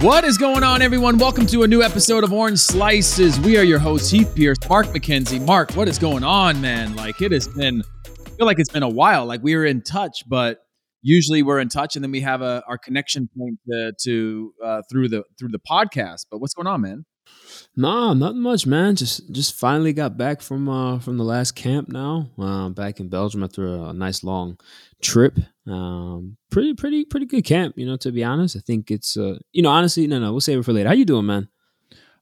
What is going on, everyone? Welcome to a new episode of Orange Slices. We are your hosts, Heath Pearce, Mark McKenzie. Mark, what is going on, man? Like it has been, I feel like it's been a while. Like we were in touch, but usually we're in touch, and then we have a our connection point to, to uh, through the through the podcast. But what's going on, man? Nah, nothing much, man. Just just finally got back from uh from the last camp now. Uh, back in Belgium after a, a nice long trip. Um, pretty pretty pretty good camp, you know. To be honest, I think it's uh you know honestly no no we'll save it for later. How you doing, man?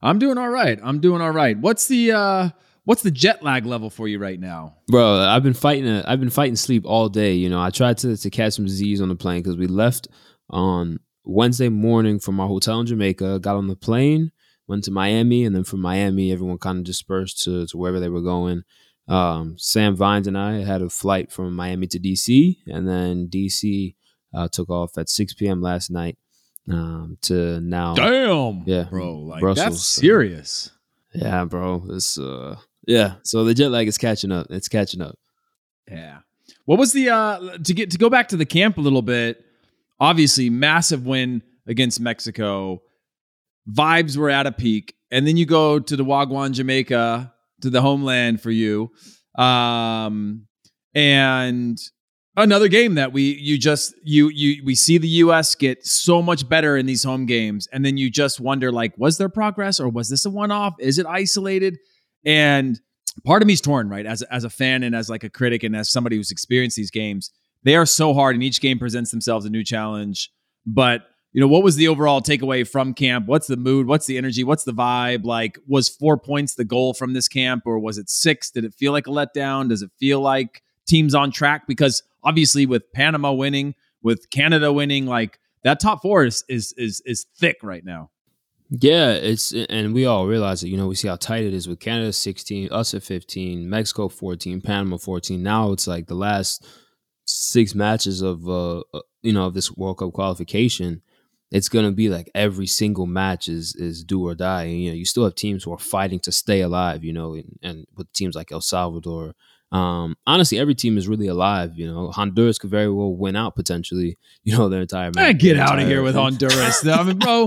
I'm doing all right. I'm doing all right. What's the uh what's the jet lag level for you right now, bro? I've been fighting. I've been fighting sleep all day. You know, I tried to to catch some Z's on the plane because we left on Wednesday morning from our hotel in Jamaica. Got on the plane went to Miami, and then from Miami, everyone kind of dispersed to, to wherever they were going. Um, Sam Vines and I had a flight from Miami to DC, and then DC uh, took off at 6 p.m. last night um, to now. Damn, yeah, bro, like Brussels. that's serious. Yeah, bro, it's uh, yeah. So the jet lag is catching up. It's catching up. Yeah. What was the uh to get to go back to the camp a little bit? Obviously, massive win against Mexico vibes were at a peak. And then you go to the Wagwan, Jamaica, to the homeland for you. Um, and another game that we you just you you we see the US get so much better in these home games and then you just wonder like was there progress or was this a one off is it isolated and part of me's torn right as as a fan and as like a critic and as somebody who's experienced these games they are so hard and each game presents themselves a new challenge but you know, what was the overall takeaway from camp? What's the mood? What's the energy? What's the vibe? Like, was four points the goal from this camp, or was it six? Did it feel like a letdown? Does it feel like teams on track? Because obviously, with Panama winning, with Canada winning, like that top four is is is, is thick right now. Yeah, it's and we all realize it. You know, we see how tight it is with Canada 16, us at 15, Mexico 14, Panama 14. Now it's like the last six matches of uh, uh you know of this World Cup qualification it's going to be like every single match is is do or die. And, you know, you still have teams who are fighting to stay alive. You know, and, and with teams like El Salvador, um, honestly, every team is really alive. You know, Honduras could very well win out potentially. You know, their entire. Man, get out of here with Honduras. I mean, bro.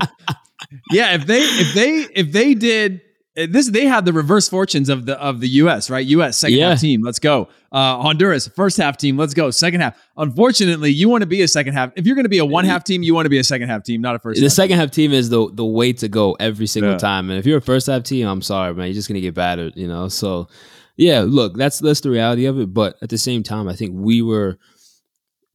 yeah, if they if they if they did this they had the reverse fortunes of the of the U.S. right? U.S. second yeah. half team, let's go. Uh, Honduras first half team, let's go. Second half. Unfortunately, you want to be a second half. If you're going to be a one half team, you want to be a second half team, not a first. The second team. half team is the the way to go every single yeah. time. And if you're a first half team, I'm sorry, man, you're just going to get battered. You know, so yeah, look, that's that's the reality of it. But at the same time, I think we were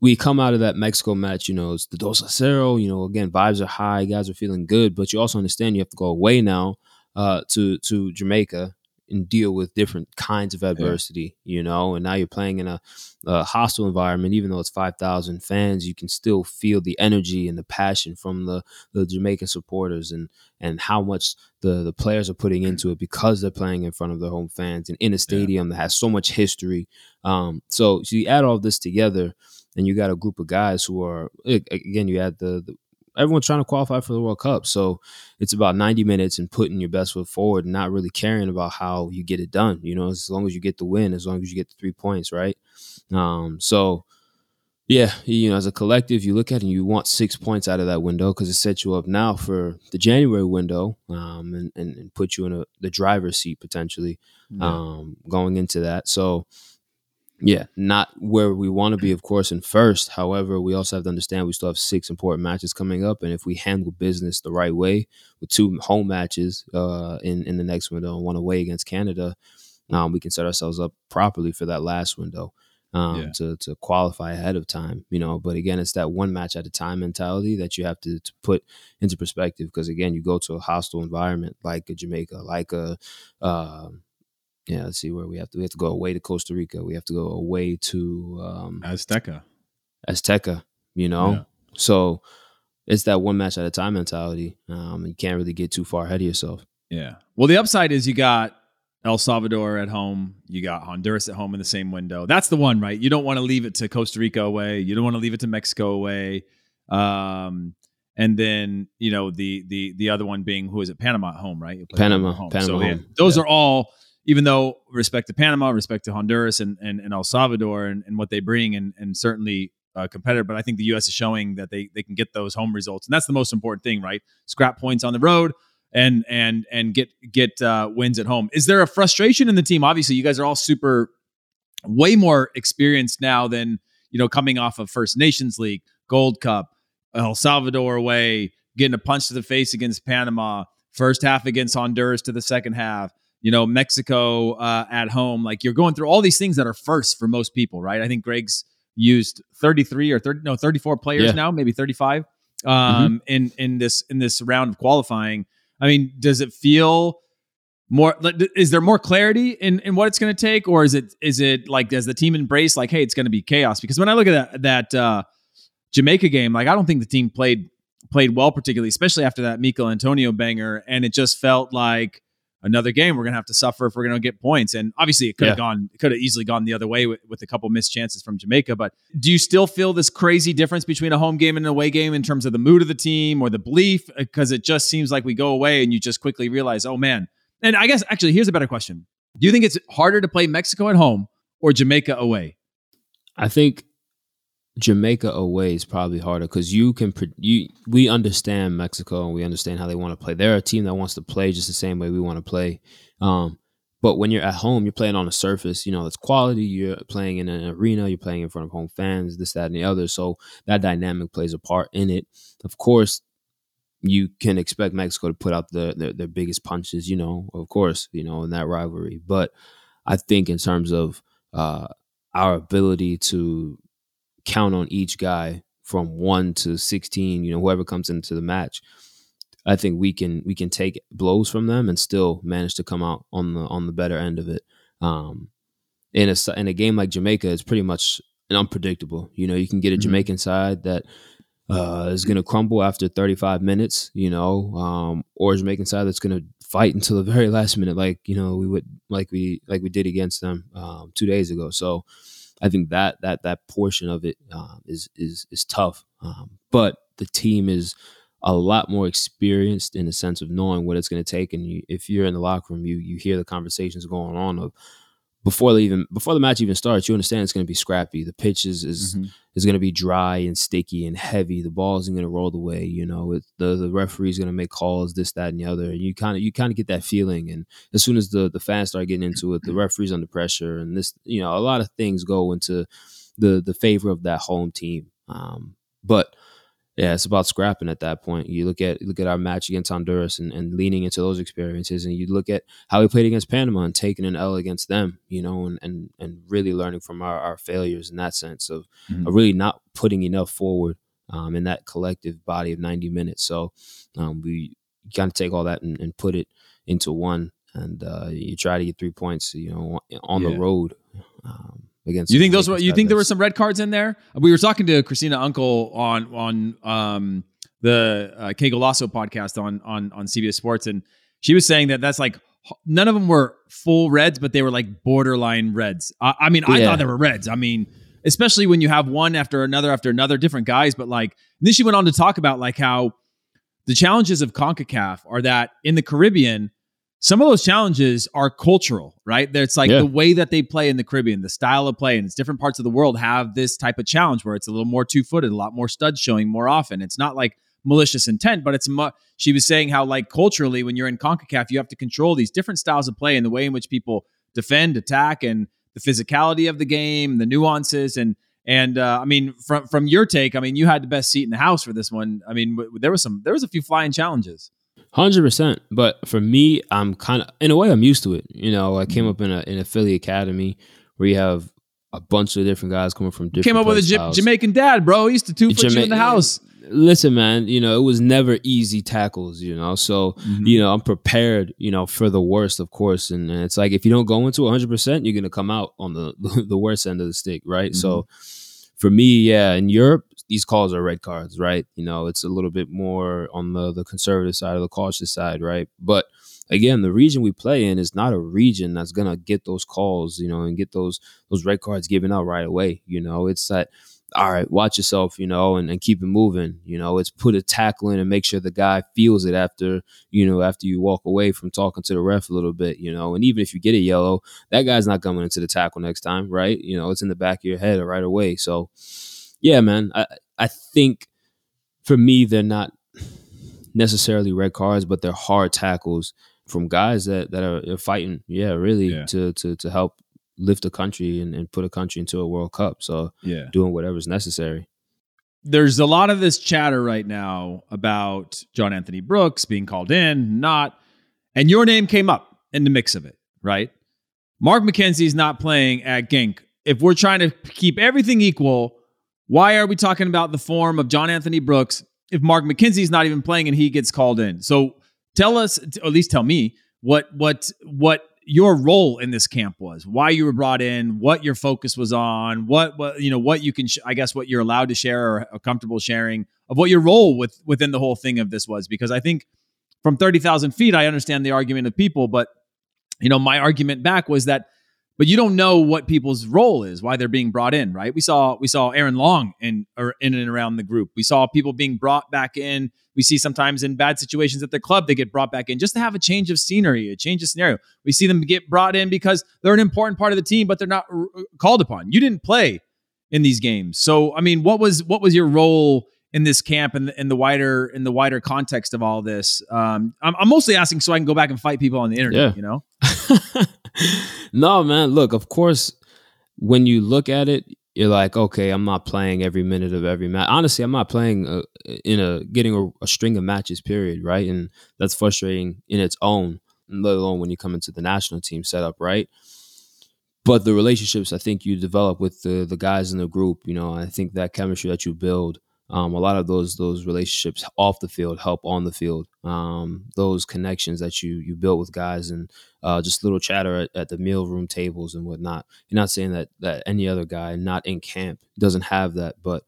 we come out of that Mexico match, you know, it's the dos a cero, you know, again, vibes are high, guys are feeling good, but you also understand you have to go away now uh, to to Jamaica and deal with different kinds of adversity, yeah. you know. And now you're playing in a, a hostile environment, even though it's five thousand fans, you can still feel the energy and the passion from the the Jamaican supporters and and how much the the players are putting into it because they're playing in front of their home fans and in a stadium yeah. that has so much history. Um, so, so you add all this together, and you got a group of guys who are again, you add the, the everyone's trying to qualify for the World Cup. So it's about 90 minutes and putting your best foot forward and not really caring about how you get it done. You know, as long as you get the win, as long as you get the three points, right? Um, so yeah, you know, as a collective, you look at it and you want six points out of that window because it sets you up now for the January window um, and, and, and put you in a, the driver's seat potentially yeah. um, going into that. So yeah, not where we want to be, of course, in first. However, we also have to understand we still have six important matches coming up, and if we handle business the right way with two home matches uh, in in the next window and one away against Canada, um, we can set ourselves up properly for that last window um, yeah. to to qualify ahead of time. You know, but again, it's that one match at a time mentality that you have to, to put into perspective because again, you go to a hostile environment like a Jamaica, like a uh, yeah, let's see where we have to. We have to go away to Costa Rica. We have to go away to um, Azteca. Azteca, you know. Yeah. So it's that one match at a time mentality. Um, you can't really get too far ahead of yourself. Yeah. Well, the upside is you got El Salvador at home. You got Honduras at home in the same window. That's the one, right? You don't want to leave it to Costa Rica away. You don't want to leave it to Mexico away. Um, and then you know the the the other one being who is it? Panama at home, right? Panama, home. Panama. So, home. Yeah, those yeah. are all even though respect to Panama, respect to Honduras and, and, and El Salvador and, and what they bring, and, and certainly uh, competitor. But I think the U.S. is showing that they they can get those home results, and that's the most important thing, right? Scrap points on the road and and and get get uh, wins at home. Is there a frustration in the team? Obviously, you guys are all super, way more experienced now than you know coming off of First Nations League, Gold Cup, El Salvador away, getting a punch to the face against Panama, first half against Honduras to the second half. You know, Mexico uh, at home. Like you're going through all these things that are first for most people, right? I think Greg's used 33 or 30, no, 34 players yeah. now, maybe 35 um, mm-hmm. in in this in this round of qualifying. I mean, does it feel more? Is there more clarity in in what it's going to take, or is it is it like does the team embrace like, hey, it's going to be chaos? Because when I look at that that uh, Jamaica game, like I don't think the team played played well, particularly, especially after that Michail Antonio banger. And it just felt like another game we're going to have to suffer if we're going to get points. And obviously, it could have yeah. gone, could have easily gone the other way with, with, a couple missed chances from Jamaica. But do you still feel this crazy difference between a home game and an away game in terms of the mood of the team or the belief? Uh, because it just seems like we go away and you just quickly realize, oh man. And I guess actually, here's a better question Do you think it's harder to play Mexico at home or Jamaica away? I think Jamaica away is probably harder because you can you we understand Mexico and we understand how they want to play. They're a team that wants to play just the same way we want to play. Um, but when you're at home, you're playing on a surface, you know, it's quality. You're playing in an arena, you're playing in front of home fans, this, that, and the other. So that dynamic plays a part in it. Of course, you can expect Mexico to put out the, the their biggest punches, you know, of course, you know, in that rivalry. But I think in terms of uh, our ability to count on each guy from one to sixteen. You know, whoever comes into the match, I think we can we can take blows from them and still manage to come out on the on the better end of it. Um, in a in a game like Jamaica, it's pretty much unpredictable. You know, you can get a mm-hmm. Jamaican side that uh, is going to crumble after 35 minutes, you know, um, or a Jamaican side that's going to fight until the very last minute, like you know we would like we like we did against them um, two days ago. So I think that that that portion of it uh, is is is tough. Um, but the team is a lot more experienced in the sense of knowing what it's going to take. And you, if you're in the locker room, you you hear the conversations going on of before they even before the match even starts, you understand it's going to be scrappy. The pitch is is, mm-hmm. Is going to be dry and sticky and heavy. The ball isn't going to roll the way you know. It, the the referee's going to make calls, this, that, and the other. And you kind of you kind of get that feeling. And as soon as the the fans start getting into it, the referee's under pressure, and this you know a lot of things go into the the favor of that home team. Um, but yeah, it's about scrapping at that point. You look at look at our match against Honduras and, and leaning into those experiences, and you look at how we played against Panama and taking an L against them, you know, and and, and really learning from our, our failures in that sense of, mm-hmm. of really not putting enough forward um, in that collective body of 90 minutes. So um, we kind of take all that and, and, put it into one, and uh, you try to get three points, you know, on yeah. the road. Um, against. You think those were? You think there were some red cards in there? We were talking to Christina Unkel on on um, the uh, Que Golazo podcast on on on CBS Sports, and she was saying that that's like none of them were full reds, but they were like borderline reds. I, I mean, I yeah. thought they were reds. I mean, especially when you have one after another after another, different guys. But like, then she went on to talk about like how the challenges of Concacaf are that in the Caribbean some of those challenges are cultural, right? It's like yeah. the way that they play in the Caribbean, the style of play, and it's different parts of the world have this type of challenge where it's a little more two footed, a lot more studs showing more often. It's not like malicious intent, but it's mu- she was saying how like culturally, when you're in Concacaf, you have to control these different styles of play and the way in which people defend, attack, and the physicality of the game, the nuances, and and uh, I mean, from from your take, I mean, you had the best seat in the house for this one. I mean, w- there was some there was a few flying challenges. Hundred percent. But for me, I'm kind of in a way I'm used to it. You know, I came mm-hmm. up in a in a Philly academy where you have a bunch of different guys coming from different. Came up with a J- Jamaican dad, bro. He used to two foot Jama- you in the house. Listen, man. You know, it was never easy tackles. You know, so mm-hmm. you know I'm prepared. You know, for the worst, of course. And, and it's like if you don't go into 100, percent you're gonna come out on the the worst end of the stick, right? Mm-hmm. So for me, yeah, in Europe, these calls are red cards, right? You know, it's a little bit more on the the conservative side or the cautious side, right? But again, the region we play in is not a region that's gonna get those calls, you know, and get those those red cards given out right away. You know, it's that all right, watch yourself, you know, and, and keep it moving. You know, it's put a tackle in and make sure the guy feels it after, you know, after you walk away from talking to the ref a little bit, you know. And even if you get a yellow, that guy's not coming into the tackle next time, right? You know, it's in the back of your head right away. So yeah, man, I I think for me they're not necessarily red cards, but they're hard tackles from guys that that are, are fighting. Yeah, really yeah. to to to help lift a country and, and put a country into a World Cup. So yeah, doing whatever's necessary. There's a lot of this chatter right now about John Anthony Brooks being called in, not, and your name came up in the mix of it, right? Mark McKenzie's not playing at Genk. If we're trying to keep everything equal, why are we talking about the form of John Anthony Brooks if Mark McKenzie's not even playing and he gets called in? So tell us, or at least tell me, what what what your role in this camp was, why you were brought in, what your focus was on, what what you know, what you can, sh- I guess, what you're allowed to share or are comfortable sharing of what your role with within the whole thing of this was, because I think from thirty thousand feet, I understand the argument of people, but you know, my argument back was that but you don't know what people's role is, why they're being brought in, right? We saw we saw Aaron Long in or in and around the group. We saw people being brought back in. We see sometimes in bad situations at the club they get brought back in just to have a change of scenery, a change of scenario. We see them get brought in because they're an important part of the team, but they're not r- called upon. You didn't play in these games, so I mean, what was what was your role in this camp and in, in, the wider in the wider context of all this? Um, I'm, I'm mostly asking so I can go back and fight people on the internet. Yeah. You know. no, man. Look, of course, when you look at it, you're like, okay, I'm not playing every minute of every match. Honestly, I'm not playing a, in a getting a, a, string of matches. Period. Right, and that's frustrating in its own. Let alone when you come into the national team setup, right? But the relationships I think you develop with the the guys in the group, you know, I think that chemistry that you build um, a lot of those those relationships off the field help on the field. Um, those connections that you you built with guys and uh, just little chatter at, at, the meal room tables and whatnot. You're not saying that that any other guy not in camp doesn't have that, but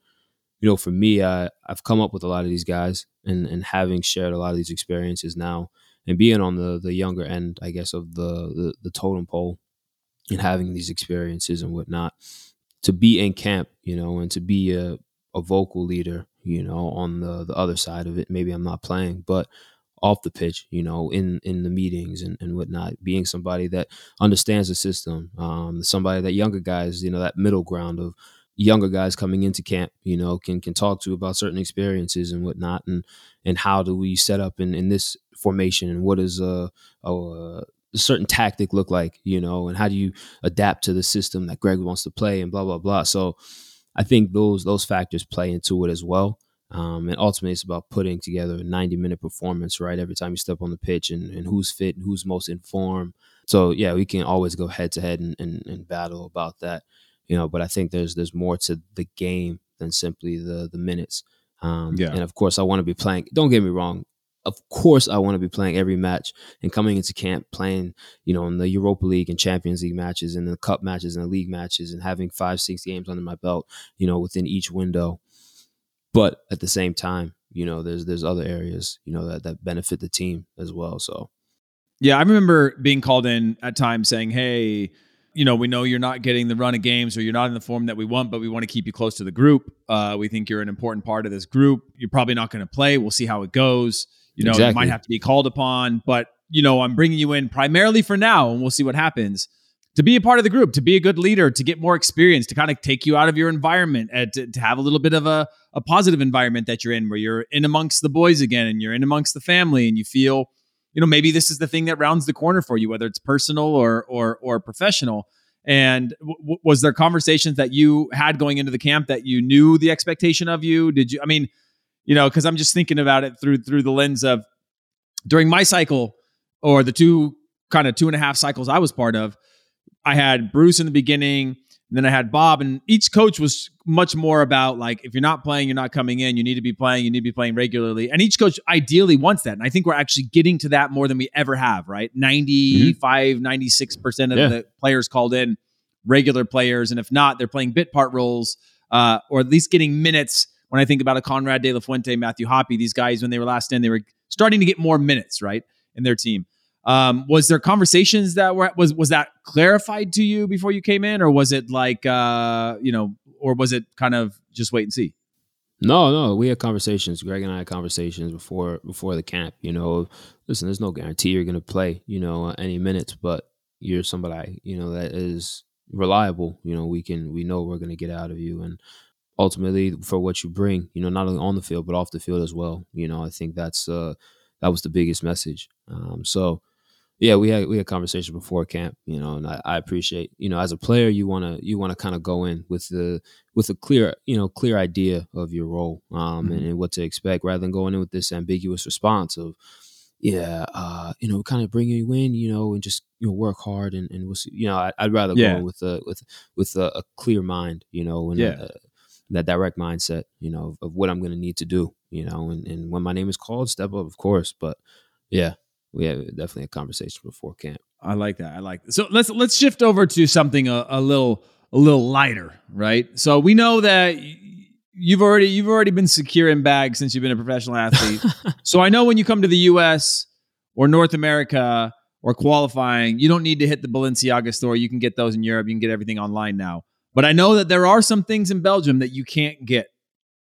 you know, for me, I I've come up with a lot of these guys and and having shared a lot of these experiences now and being on the the younger end, I guess, of the the, the totem pole and having these experiences and whatnot to be in camp, you know, and to be a a vocal leader, you know, on the the other side of it. Maybe I'm not playing, but off the pitch, you know, in in the meetings and, and whatnot, being somebody that understands the system, um, somebody that younger guys, you know, that middle ground of younger guys coming into camp, you know, can can talk to about certain experiences and whatnot, and and how do we set up in in this formation, and what does a, a, a certain tactic look like, you know, and how do you adapt to the system that Greg wants to play, and blah blah blah. So I think those those factors play into it as well. Um, and ultimately, it's about putting together a 90 minute performance, right? Every time you step on the pitch and, and who's fit and who's most informed. So, yeah, we can always go head to head and battle about that, you know. But I think there's there's more to the game than simply the the minutes. Um, yeah. And of course, I want to be playing. Don't get me wrong of course I want to be playing every match and coming into camp playing, you know, in the Europa League and Champions League matches and the cup matches and the league matches and having five, six games under my belt, you know, within each window. But at the same time, you know, there's there's other areas, you know, that, that benefit the team as well. So Yeah, I remember being called in at times saying, Hey, you know, we know you're not getting the run of games or you're not in the form that we want, but we want to keep you close to the group. Uh, we think you're an important part of this group. You're probably not going to play. We'll see how it goes. You know, exactly. you might have to be called upon, but you know, I'm bringing you in primarily for now, and we'll see what happens. To be a part of the group, to be a good leader, to get more experience, to kind of take you out of your environment, and to, to have a little bit of a, a positive environment that you're in, where you're in amongst the boys again, and you're in amongst the family, and you feel, you know, maybe this is the thing that rounds the corner for you, whether it's personal or or or professional. And w- was there conversations that you had going into the camp that you knew the expectation of you? Did you? I mean, you know, because I'm just thinking about it through through the lens of during my cycle or the two kind of two and a half cycles I was part of. I had Bruce in the beginning, and then I had Bob, and each coach was much more about like if you're not playing, you're not coming in. You need to be playing. You need to be playing regularly, and each coach ideally wants that. And I think we're actually getting to that more than we ever have. Right, 95, mm-hmm. 96 percent of yeah. the players called in regular players, and if not, they're playing bit part roles uh, or at least getting minutes when I think about a Konrad De La Fuente, Matthew Hoppe, these guys when they were last in, they were starting to get more minutes, right, in their team. Um, was there conversations that were was was that clarified to you before you came in, or was it like uh, you know, or was it kind of just wait and see? No, no, we had conversations. Greg and I had conversations before before the camp. You know, listen, there's no guarantee you're going to play. You know, any minutes, but you're somebody you know that is reliable. You know, we can we know we're going to get out of you, and ultimately for what you bring, you know, not only on the field but off the field as well. You know, I think that's uh, that was the biggest message. Um, so yeah, we had we had conversation before camp, you know, and I, I appreciate, you know, as a player, you want to you want to kind of go in with the with a clear, you know, clear idea of your role um, mm-hmm. and, and, what to expect, rather than going in with this ambiguous response of, yeah, uh, you know, kind of bring you in, you know, and just you know work hard and, and we'll see. You know, I, would rather yeah. go with a with with a, a, clear mind, you know, and yeah. a, that direct mindset, you know, of, of what I'm going to need to do, you know, and, and when my name is called, step up, of course, but yeah, we had definitely a conversation before camp. I like that. I like that. So let's let's shift over to something a, a little a little lighter, right? So we know that you've already you've already been secure in bags since you've been a professional athlete. so I know when you come to the U.S. or North America or qualifying, you don't need to hit the Balenciaga store. You can get those in Europe. You can get everything online now. But I know that there are some things in Belgium that you can't get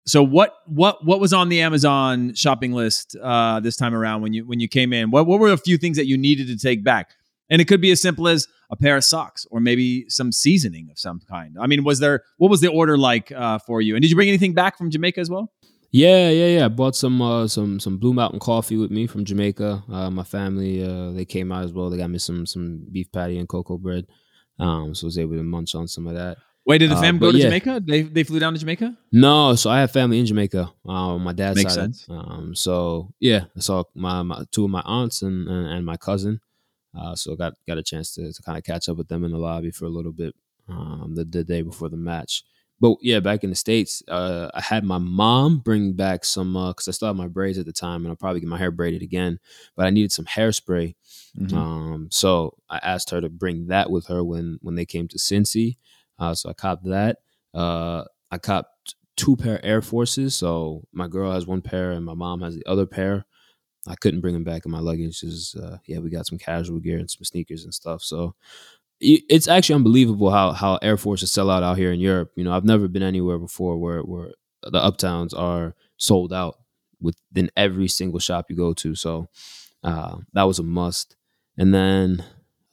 so what what what was on the Amazon shopping list uh, this time around when you when you came in? What what were a few things that you needed to take back? And it could be as simple as a pair of socks or maybe some seasoning of some kind. I mean, was there what was the order like uh, for you? And did you bring anything back from Jamaica as well? Yeah, yeah, yeah. I bought some uh, some some Blue Mountain coffee with me from Jamaica. Uh, my family uh, they came out as well. They got me some some beef patty and cocoa bread. Um, so I was able to munch on some of that. Wait, did the fam uh, go to yeah. Jamaica? They they flew down to Jamaica? No, so I have family in Jamaica. Uh, my dad's Makes side. Sense. Um, so yeah, I saw my, my two of my aunts and and, and my cousin. Uh, so got got a chance to, to kind of catch up with them in the lobby for a little bit um, the, the day before the match. But yeah, back in the states, uh, I had my mom bring back some because uh, I still had my braids at the time, and I'll probably get my hair braided again. But I needed some hairspray, mm-hmm. um, so I asked her to bring that with her when when they came to Cincy. Uh, so I copped that. Uh, I copped two pair Air Forces. So my girl has one pair and my mom has the other pair. I couldn't bring them back in my luggage. Just, uh, yeah, we got some casual gear and some sneakers and stuff. So it's actually unbelievable how how Air Forces sell out out here in Europe. You know, I've never been anywhere before where where the uptowns are sold out within every single shop you go to. So uh, that was a must. And then,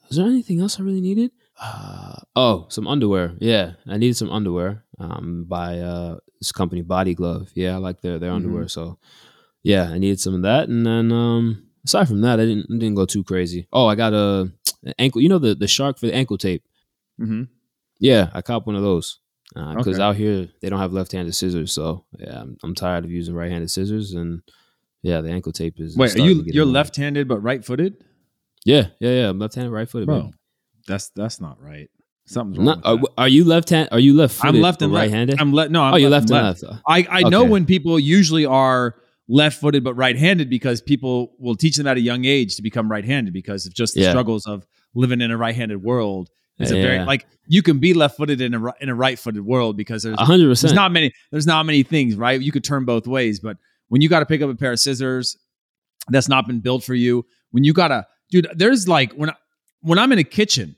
was there anything else I really needed? Uh, oh, some underwear. Yeah, I needed some underwear um, by uh, this company, Body Glove. Yeah, I like their their mm-hmm. underwear. So yeah, I needed some of that. And then um, aside from that, I didn't didn't go too crazy. Oh, I got a an ankle. You know the the shark for the ankle tape. Mm-hmm. Yeah, I copped one of those because uh, okay. out here they don't have left-handed scissors. So yeah, I'm, I'm tired of using right-handed scissors, and yeah, the ankle tape is. Wait, are you you're left-handed but right-footed? Yeah, yeah, yeah. I'm left-handed, right-footed. Bro, that's that's not right. Something's wrong. are, are, you left hand? Are you left? I'm left and right handed. I'm left. No, I'm oh, you're left, left and left. I I okay. know when people usually are left footed but right handed because people will teach them at a young age to become right handed because of just the yeah. struggles of living in a right handed world. It's yeah. a very like you can be left footed in a in a right footed world because there's 100 there's not many there's not many things right you could turn both ways but when you got to pick up a pair of scissors that's not been built for you when you gotta dude there's like when I, when I'm in a kitchen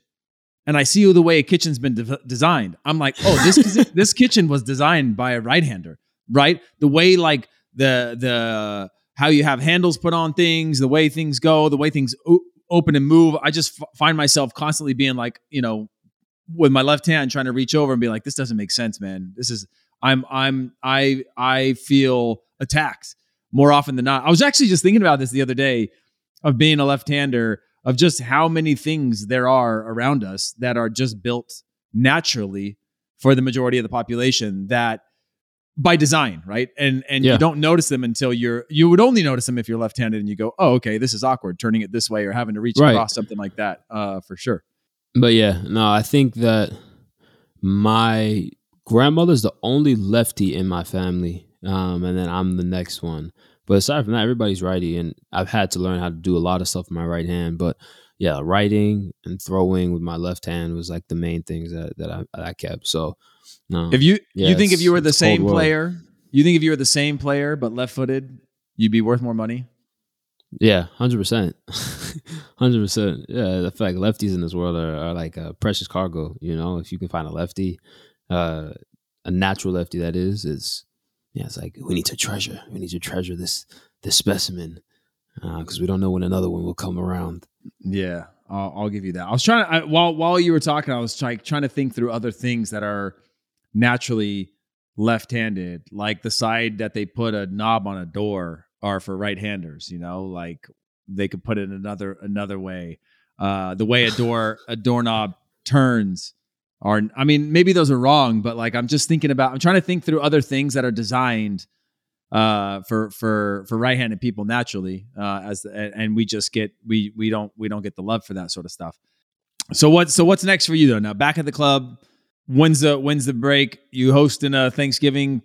and I see the way a kitchen's been de- designed, I'm like, oh, this this kitchen was designed by a right hander, right? The way like the the how you have handles put on things, the way things go, the way things o- open and move. I just f- find myself constantly being like, you know, with my left hand trying to reach over and be like, this doesn't make sense, man. This is I'm I'm I I feel attacked more often than not. I was actually just thinking about this the other day of being a left-hander of just how many things there are around us that are just built naturally for the majority of the population that by design, right? And and yeah. you don't notice them until you're you would only notice them if you're left-handed and you go, "Oh, okay, this is awkward turning it this way or having to reach right. across something like that." Uh for sure. But yeah, no, I think that my grandmother's the only lefty in my family. Um and then I'm the next one. But aside from that, everybody's righty, and I've had to learn how to do a lot of stuff with my right hand. But yeah, writing and throwing with my left hand was like the main things that that I, I kept. So, um, if you yeah, you think if you were the same player, you think if you were the same player but left footed, you'd be worth more money. Yeah, hundred percent, hundred percent. Yeah, the fact lefties in this world are, are like a precious cargo. You know, if you can find a lefty, uh, a natural lefty that is, is yeah, it's like we need to treasure. We need to treasure this this specimen because uh, we don't know when another one will come around. Yeah, I'll, I'll give you that. I was trying to I, while while you were talking, I was trying trying to think through other things that are naturally left-handed, like the side that they put a knob on a door are for right-handers. You know, like they could put it another another way. Uh, the way a door a doorknob turns are. I mean, maybe those are wrong, but like I'm just thinking about. I'm trying to think through other things that are designed uh, for for for right-handed people naturally uh, as and we just get we we don't we don't get the love for that sort of stuff. So what so what's next for you though? Now back at the club, when's the when's the break? You hosting a Thanksgiving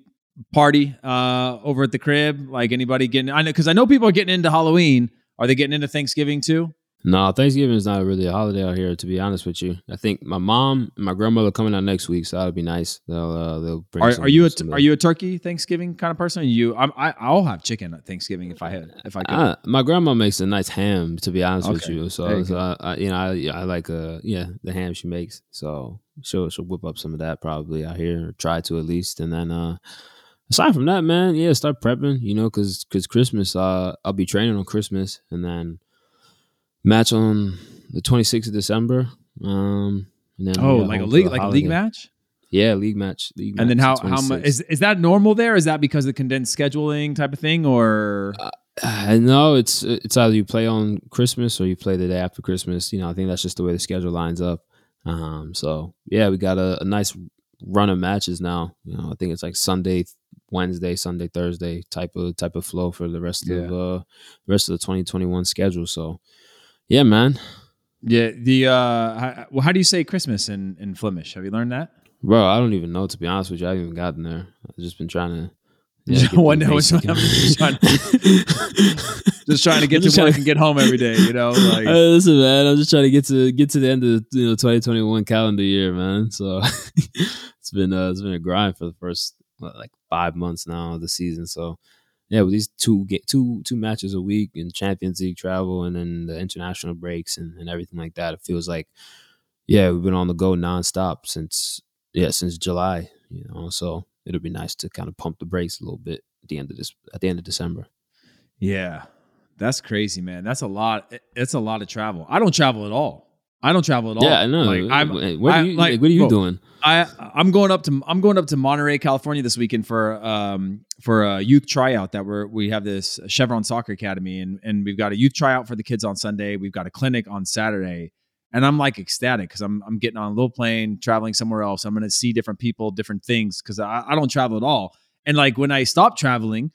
party uh, over at the crib? Like anybody getting? I know because I know people are getting into Halloween. Are they getting into Thanksgiving too? No, Thanksgiving is not really a holiday out here. To be honest with you, I think my mom and my grandmother coming out next week, so that'll be nice. They'll uh, they'll bring. Are, some, are you a some, are you a turkey Thanksgiving kind of person? Are you I'm, I I'll have chicken at Thanksgiving if I had if I could. Uh, my grandma makes a nice ham. To be honest with you, so, you so I, I, you know, I, I like uh yeah the ham she makes. So she'll she'll whip up some of that probably out here, or try to at least, and then uh aside from that, man, yeah, start prepping. You know, because because Christmas, uh, I'll be training on Christmas, and then match on the 26th of December. Um, and then oh, like a league like a league match. Yeah, league match. League And then how how much is is that normal there? Is that because of the condensed scheduling type of thing, or Uh, no, it's it's either you play on Christmas or you play the day after Christmas. You know, I think that's just the way the schedule lines up. Um, so yeah, we got a, a nice run of matches now. You know, I think it's like Sunday, Wednesday, Sunday, Thursday type of type of flow for the rest of uh rest of the 2021 schedule. So yeah, man, yeah the uh how, well, how do you say Christmas in in Flemish? Have you learned that? bro, I don't even know to be honest with you. I haven't even gotten there. I've just been trying to. Just one day, which basic- one just trying Just trying to get to work to- and get home every day. You know, like Hey, listen, man. I'm just trying to get to get to the end of the you know 2021 calendar year, man. So it's been uh, it's been a grind for the first like five months now of the season. So yeah, with these two get two two matches a week and Champions League travel and then the international breaks and, and everything like that, it feels like yeah we've been on the go nonstop since yeah since July. You know, so it'll be nice to kind of pump the brakes a little bit at the end of this at the end of December. yeah, that's crazy, man. That's a lot. It's a lot of travel. I don't travel at all. I don't travel at all. Yeah, I know. Like, I'm, what are I- you like, like, what are you bro, doing? I I'm going up to I'm going up to Monterey, California this weekend for um for a youth tryout that we're we have this Chevron Soccer Academy and and we've got a youth tryout for the kids on Sunday. We've got a clinic on Saturday. And I'm like ecstatic because I'm I'm getting on a little plane, traveling somewhere else. I'm gonna see different people, different things because I, I don't travel at all. And like when I stopped traveling,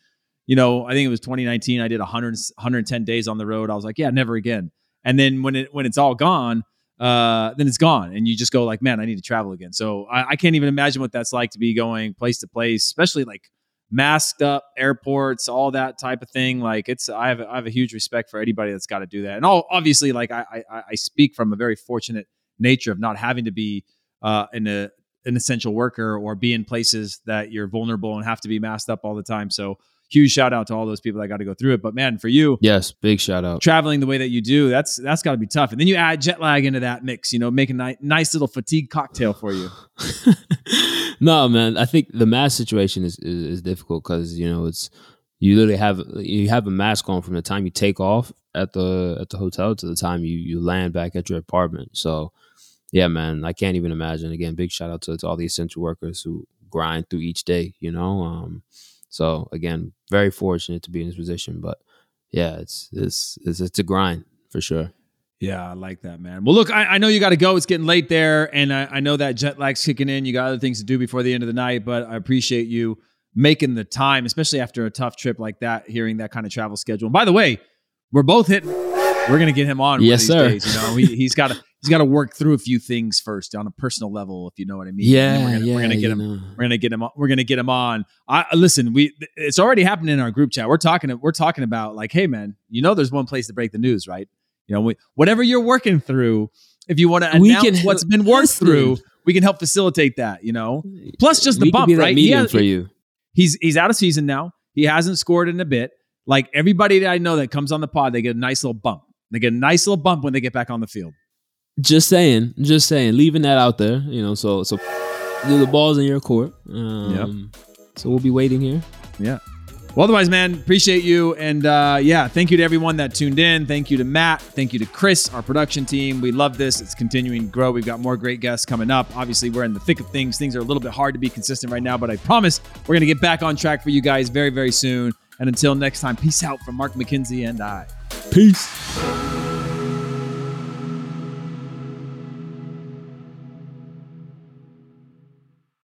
you know, I think it was 2019. I did 100 110 days on the road. I was like, yeah, never again. And then when it when it's all gone, uh, then it's gone, and you just go like, man, I need to travel again. So I, I can't even imagine what that's like to be going place to place, especially like masked up airports, all that type of thing. Like it's, I have, I have a huge respect for anybody that's got to do that. And all, obviously, like I, I, I speak from a very fortunate nature of not having to be uh, in a an essential worker or be in places that you're vulnerable and have to be masked up all the time. So huge shout out to all those people that got to go through it. But man, for you, Yes, big shout out. traveling the way that you do, that's that's got to be tough. And then you add jet lag into that mix, you know, make a ni- nice little fatigue cocktail for you. no, man. I think the mask situation is is, is difficult because you know it's you literally have you have a mask on from the time you take off at the at the hotel to the time you you land back at your apartment. So yeah, man, I can't even imagine. Again, big shout out to, to all the essential workers who grind through each day. You know, um, so again, very fortunate to be in this position, but yeah, it's it's it's, it's a grind for sure. Yeah, I like that, man. Well, look, I, I know you got to go. It's getting late there, and I, I know that jet lag's kicking in. You got other things to do before the end of the night, but I appreciate you making the time, especially after a tough trip like that. Hearing that kind of travel schedule. And by the way, we're both hitting. We're gonna get him on. Yes, these sir. Days, you know, he, he's got to he's got to work through a few things first on a personal level, if you know what I mean. Yeah, we're gonna, yeah, we're gonna get him. know. We're gonna get him. on- We're gonna get him on. I listen. We it's already happening in our group chat. We're talking. We're talking about like, hey man, you know, there's one place to break the news, right? You know, we, whatever you're working through, if you want to announce can- what's been worked listen. through, we can help facilitate that. You know, plus just the We bump, right? Medium has- for you. he's he's out of season now. He hasn't scored in a bit. Like everybody that I know that comes on the pod, they get a nice little bump. They get a nice little bump when they get back on the field. Just saying, just saying, leaving that out there, you know. So, so the ball's in your court. Um, So we'll be waiting here. Yeah. Well, otherwise, man, appreciate you. And uh, yeah, thank you to everyone that tuned in. Thank you to Matt. Thank you to Chris, our production team. We love this. It's continuing to grow. We've got more great guests coming up. Obviously, we're in the thick of things. Things are a little bit hard to be consistent right now, but I promise we're going to get back on track for you guys very, very soon. And until next time, peace out from Mark McKenzie and I. Peace.